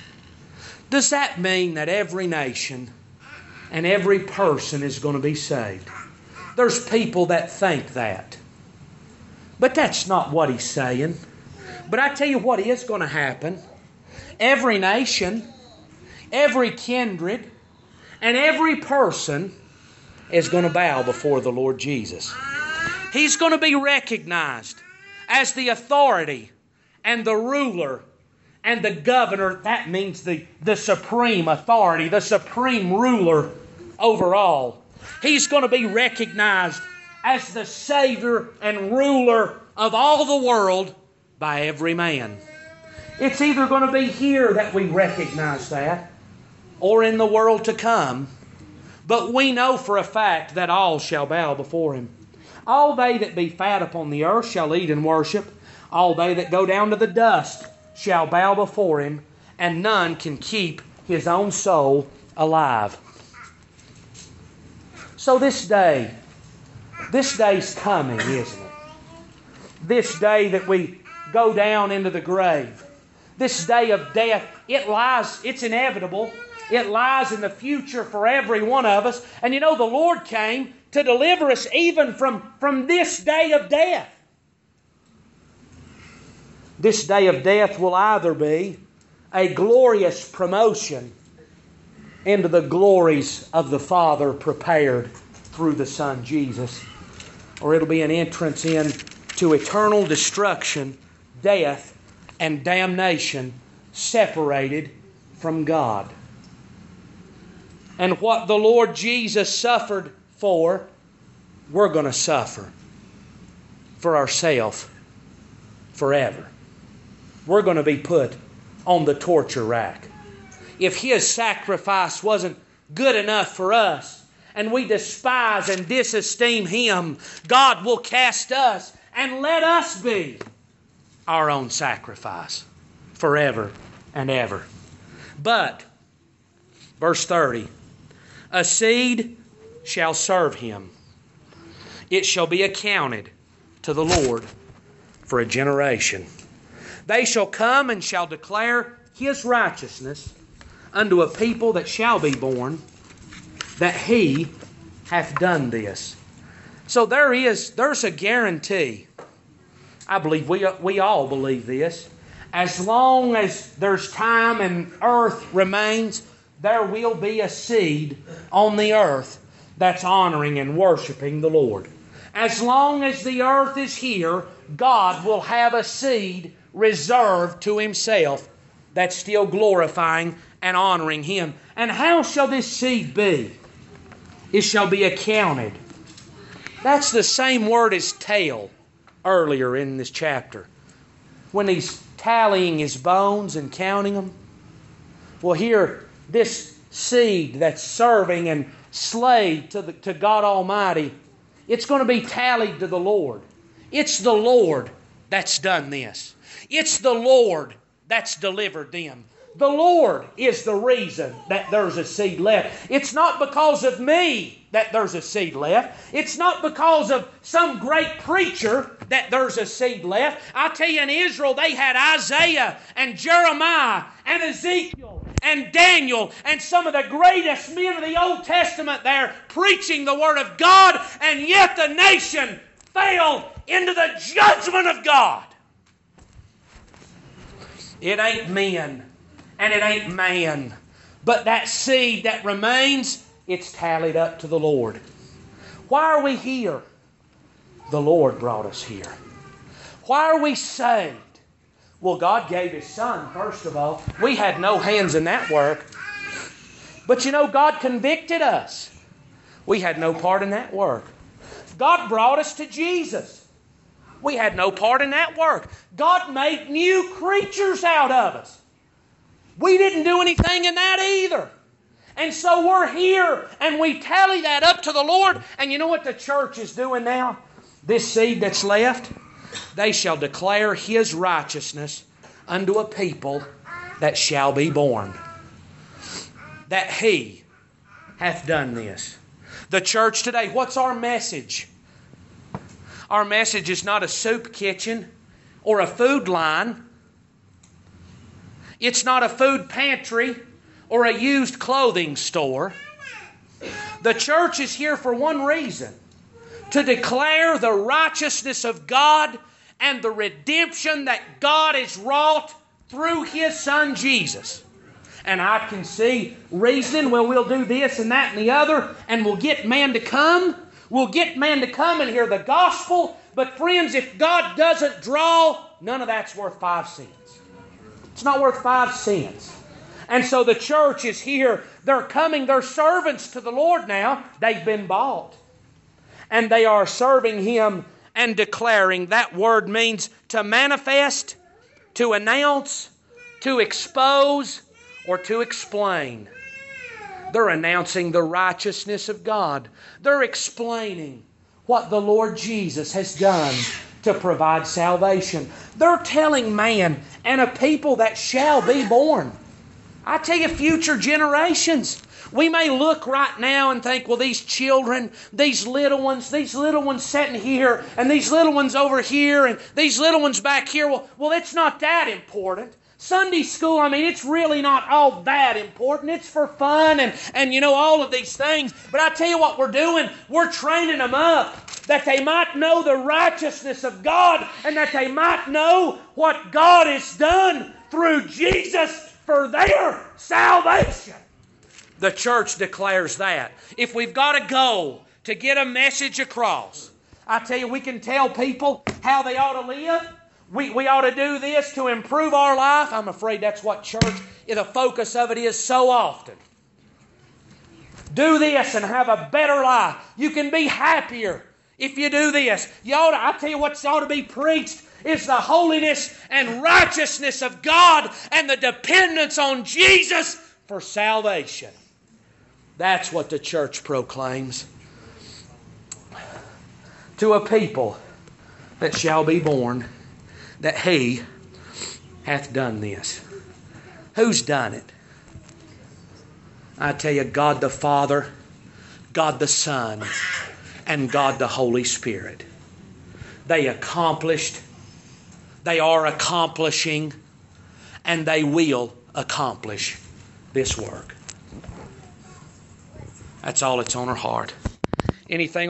Does that mean that every nation and every person is going to be saved? There's people that think that. But that's not what he's saying. But I tell you what is going to happen. Every nation, every kindred, and every person is going to bow before the Lord Jesus. He's going to be recognized as the authority and the ruler and the governor. That means the, the supreme authority, the supreme ruler over all. He's going to be recognized as the Savior and ruler of all the world by every man. It's either going to be here that we recognize that or in the world to come. But we know for a fact that all shall bow before him. All they that be fat upon the earth shall eat and worship. All they that go down to the dust shall bow before him, and none can keep his own soul alive. So this day, this day's coming, isn't it? This day that we go down into the grave. This day of death, it lies, it's inevitable. It lies in the future for every one of us. And you know, the Lord came to deliver us even from, from this day of death. This day of death will either be a glorious promotion into the glories of the Father prepared through the Son Jesus, or it'll be an entrance in to eternal destruction, death, and damnation separated from God. And what the Lord Jesus suffered for, we're going to suffer for ourselves forever. We're going to be put on the torture rack. If His sacrifice wasn't good enough for us, and we despise and disesteem Him, God will cast us and let us be our own sacrifice forever and ever. But, verse 30, a seed shall serve him, it shall be accounted to the Lord for a generation. They shall come and shall declare his righteousness unto a people that shall be born, that he hath done this. So there is, there's a guarantee. I believe we, we all believe this. As long as there's time and earth remains, there will be a seed on the earth that's honoring and worshiping the Lord. As long as the earth is here, God will have a seed reserved to Himself that's still glorifying and honoring Him. And how shall this seed be? It shall be accounted. That's the same word as tale earlier in this chapter. When he's tallying his bones and counting them. Well, here, this seed that's serving and slave to, the, to God Almighty, it's going to be tallied to the Lord. It's the Lord that's done this. It's the Lord that's delivered them. The Lord is the reason that there's a seed left. It's not because of me that there's a seed left. It's not because of some great preacher that there's a seed left. I tell you, in Israel, they had Isaiah and Jeremiah and Ezekiel and Daniel and some of the greatest men of the Old Testament there preaching the Word of God, and yet the nation fell into the judgment of God. It ain't men and it ain't man. But that seed that remains, it's tallied up to the Lord. Why are we here? The Lord brought us here. Why are we saved? Well, God gave His Son, first of all. We had no hands in that work. But you know, God convicted us. We had no part in that work. God brought us to Jesus. We had no part in that work. God made new creatures out of us. We didn't do anything in that either. And so we're here and we tally that up to the Lord. And you know what the church is doing now? This seed that's left, they shall declare his righteousness unto a people that shall be born. That he hath done this. The church today, what's our message? Our message is not a soup kitchen or a food line. It's not a food pantry or a used clothing store. The church is here for one reason to declare the righteousness of God and the redemption that God has wrought through His Son Jesus. And I can see reasoning, well, we'll do this and that and the other, and we'll get man to come. We'll get man to come and hear the gospel. But, friends, if God doesn't draw, none of that's worth five cents. It's not worth five cents. And so the church is here. They're coming, they're servants to the Lord now. They've been bought. And they are serving Him and declaring. That word means to manifest, to announce, to expose, or to explain. They're announcing the righteousness of God. They're explaining what the Lord Jesus has done to provide salvation. They're telling man and a people that shall be born I tell you, future generations. We may look right now and think, well, these children, these little ones, these little ones sitting here, and these little ones over here, and these little ones back here. Well, well, it's not that important. Sunday school, I mean, it's really not all that important. It's for fun and, and, you know, all of these things. But I tell you what we're doing, we're training them up that they might know the righteousness of God and that they might know what God has done through Jesus for their salvation. The church declares that. If we've got a goal to get a message across, I tell you, we can tell people how they ought to live. We, we ought to do this to improve our life. I'm afraid that's what church, the focus of it is so often. Do this and have a better life. You can be happier if you do this. You ought to, I tell you what ought to be preached is the holiness and righteousness of God and the dependence on Jesus for salvation. That's what the church proclaims. To a people that shall be born, that He hath done this. Who's done it? I tell you, God the Father, God the Son, and God the Holy Spirit. They accomplished they are accomplishing, and they will accomplish this work. That's all that's on our heart. Anything